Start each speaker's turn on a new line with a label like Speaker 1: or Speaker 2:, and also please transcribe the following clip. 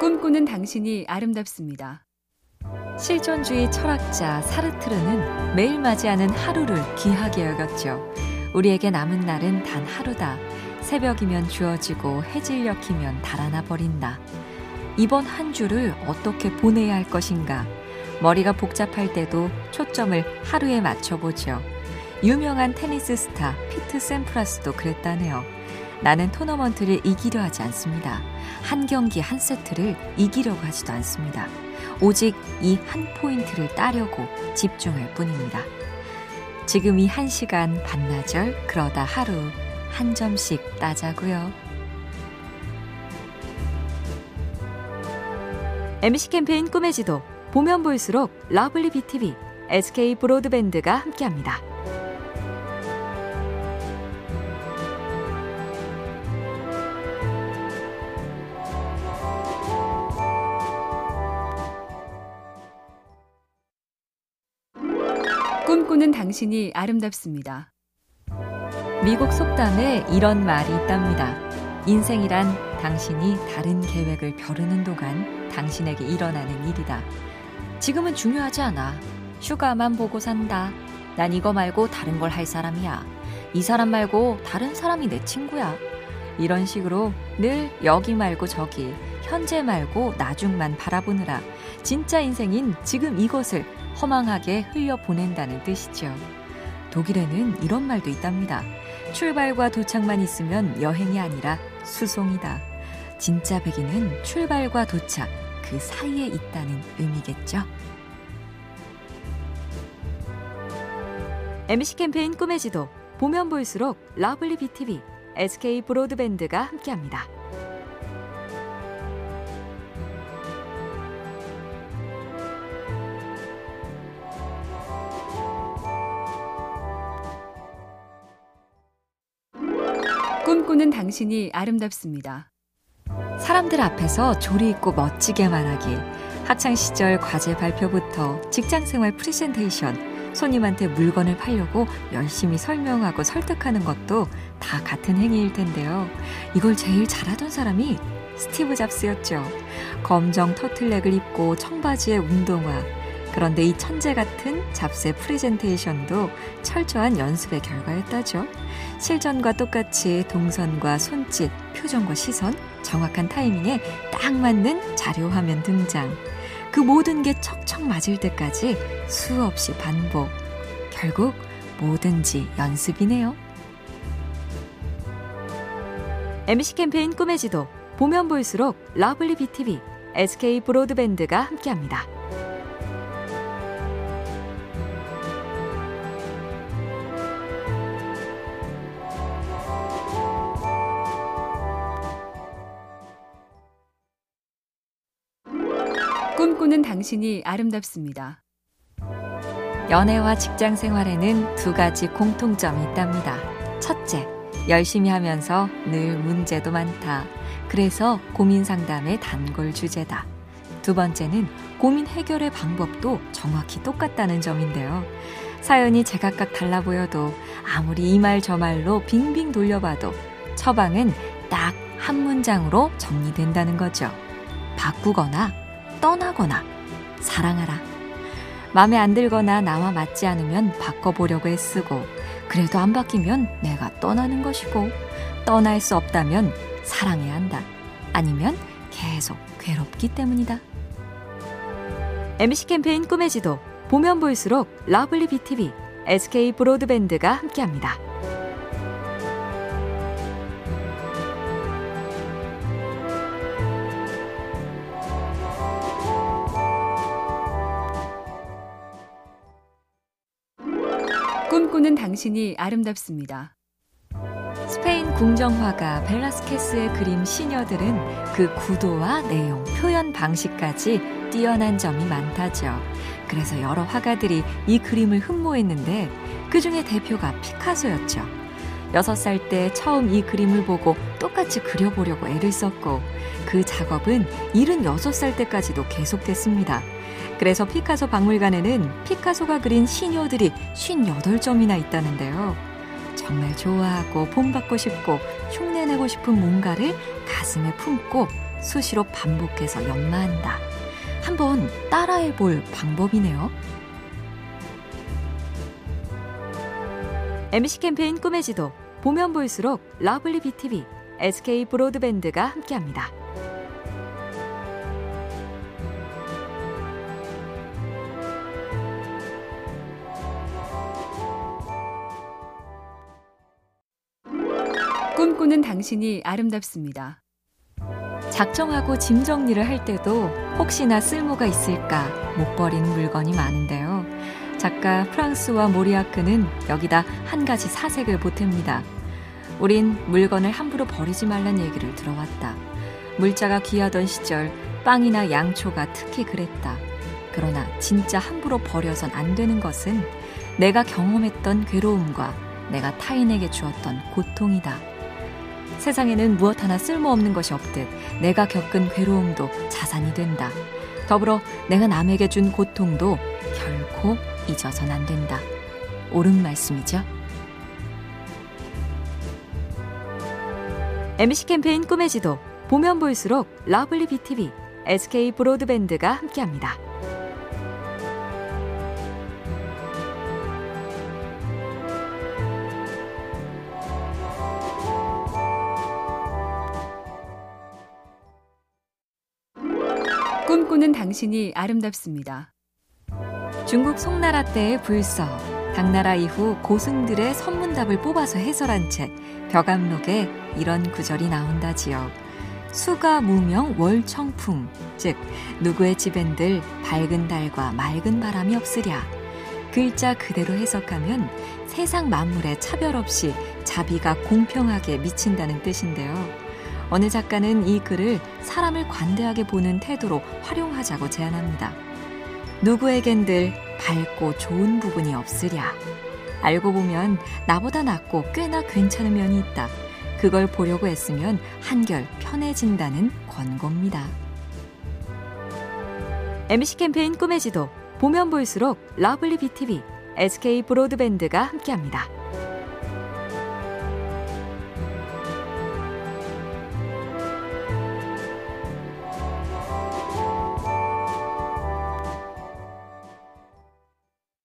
Speaker 1: 꿈꾸는 당신이 아름답습니다.
Speaker 2: 실존주의 철학자 사르트르는 매일 맞이하는 하루를 귀하게 여겼죠. 우리에게 남은 날은 단 하루다. 새벽이면 주어지고 해질녘이면 달아나 버린다. 이번 한 주를 어떻게 보내야 할 것인가? 머리가 복잡할 때도 초점을 하루에 맞춰보죠. 유명한 테니스 스타 피트 샘프라스도 그랬다네요. 나는 토너먼트를 이기려 하지 않습니다. 한 경기 한 세트를 이기려고 하지도 않습니다. 오직 이 한 포인트를 따려고 집중할 뿐입니다. 지금 이 한 시간 반나절 그러다 하루 한 점씩 따자고요. MC 캠페인 꿈의 지도 보면 볼수록 lovely BTV, SK 브로드밴드가 함께합니다.
Speaker 1: 꿈꾸는 당신이 아름답습니다.
Speaker 2: 미국 속담에 이런 말이 있답니다. 인생이란 당신이 다른 계획을 벼르는 동안 당신에게 일어나는 일이다. 지금은 중요하지 않아. 휴가만 보고 산다. 난 이거 말고 다른 걸 할 사람이야. 이 사람 말고 다른 사람이 내 친구야. 이런 식으로 늘 여기 말고 저기, 현재 말고 나중만 바라보느라 진짜 인생인 지금 이것을 허망하게 흘려보낸다는 뜻이죠. 독일에는 이런 말도 있답니다. 출발과 도착만 있으면 여행이 아니라 수송이다. 진짜 백미는 출발과 도착 그 사이에 있다는 의미겠죠. MC 캠페인 꿈의 지도 보면 볼수록 lovely BTV, SK 브로드밴드가 함께합니다.
Speaker 1: 꿈꾸는 당신이 아름답습니다.
Speaker 2: 사람들 앞에서 조리 있고 멋지게 말하기. 학창 시절 과제 발표부터 직장 생활 프레젠테이션, 손님한테 물건을 팔려고 열심히 설명하고 설득하는 것도 다 같은 행위일 텐데요. 이걸 제일 잘하던 사람이 스티브 잡스였죠. 검정 터틀넥을 입고 청바지에 운동화, 그런데 이 천재 같은 잡스의 프레젠테이션도 철저한 연습의 결과였다죠. 실전과 똑같이 동선과 손짓, 표정과 시선, 정확한 타이밍에 딱 맞는 자료 화면 등장. 그 모든 게 척척 맞을 때까지 수없이 반복. 결국 뭐든지 연습이네요. MC 캠페인 꿈의 지도 보면 볼수록 lovely BTV, SK 브로드밴드가 함께합니다.
Speaker 1: 꿈꾸는 당신이 아름답습니다.
Speaker 2: 연애와 직장 생활에는 두 가지 공통점이 있답니다. 첫째, 열심히 하면서 늘 문제도 많다. 그래서 고민 상담의 단골 주제다. 두 번째는 고민 해결의 방법도 정확히 똑같다는 점인데요. 사연이 제각각 달라 보여도 아무리 이 말 저 말로 빙빙 돌려봐도 처방은 딱 한 문장으로 정리된다는 거죠. 바꾸거나 떠나거나 사랑하라. 마음에 안 들거나 나와 맞지 않으면 바꿔보려고 애쓰고 그래도 안 바뀌면 내가 떠나는 것이고 떠날 수 없다면 사랑해야 한다. 아니면 계속 괴롭기 때문이다. MC 캠페인 꿈의 지도 보면 볼수록 lovely BTV, SK 브로드밴드가 함께합니다.
Speaker 1: 꿈꾸는 당신이 아름답습니다.
Speaker 2: 스페인 궁정화가 벨라스케스의 그림 시녀들은 그 구도와 내용, 표현 방식까지 뛰어난 점이 많다죠. 그래서 여러 화가들이 이 그림을 흠모했는데 그 중에 대표가 피카소였죠. 6살 때 처음 이 그림을 보고 똑같이 그려보려고 애를 썼고 그 작업은 76살 때까지도 계속됐습니다. 그래서 피카소 박물관에는 피카소가 그린 시녀들이 58점이나 있다는데요. 정말 좋아하고 본받고 싶고 흉내내고 싶은 뭔가를 가슴에 품고 수시로 반복해서 연마한다. 한번 따라해 볼 방법이네요. MC 캠페인 꿈의 지도 보면 볼수록 lovely BTV, SK 브로드밴드가 함께합니다.
Speaker 1: 꿈꾸는 당신이 아름답습니다.
Speaker 2: 작정하고 짐 정리를 할 때도 혹시나 쓸모가 있을까 못 버리는 물건이 많은데요. 작가 프랑스와 모리아크는 여기다 한 가지 사색을 보탭니다. 우린 물건을 함부로 버리지 말란 얘기를 들어왔다. 물자가 귀하던 시절 빵이나 양초가 특히 그랬다. 그러나 진짜 함부로 버려선 안 되는 것은 내가 경험했던 괴로움과 내가 타인에게 주었던 고통이다. 세상에는 무엇 하나 쓸모없는 것이 없듯 내가 겪은 괴로움도 자산이 된다. 더불어 내가 남에게 준 고통도 결코 잊어선 안 된다. 옳은 말씀이죠. MC 캠페인 꿈의 지도 보면 볼수록 lovely BTV, SK 브로드밴드가 함께합니다.
Speaker 1: 꿈꾸는 당신이 아름답습니다.
Speaker 2: 중국 송나라 때의 불서, 당나라 이후 고승들의 선문답을 뽑아서 해설한 책 벽암록에 이런 구절이 나온다지요. 수가 무명 월청풍, 즉 누구의 집엔들 밝은 달과 맑은 바람이 없으랴. 글자 그대로 해석하면 세상 만물에 차별 없이 자비가 공평하게 미친다는 뜻인데요. 어느 작가는 이 글을 사람을 관대하게 보는 태도로 활용하자고 제안합니다. 누구에겐들 밝고 좋은 부분이 없으랴. 알고 보면 나보다 낫고 꽤나 괜찮은 면이 있다. 그걸 보려고 애쓰면 한결 편해진다는 권고입니다. MC 캠페인 꿈의 지도 보면 볼수록 lovely BTV, SK 브로드밴드가 함께합니다.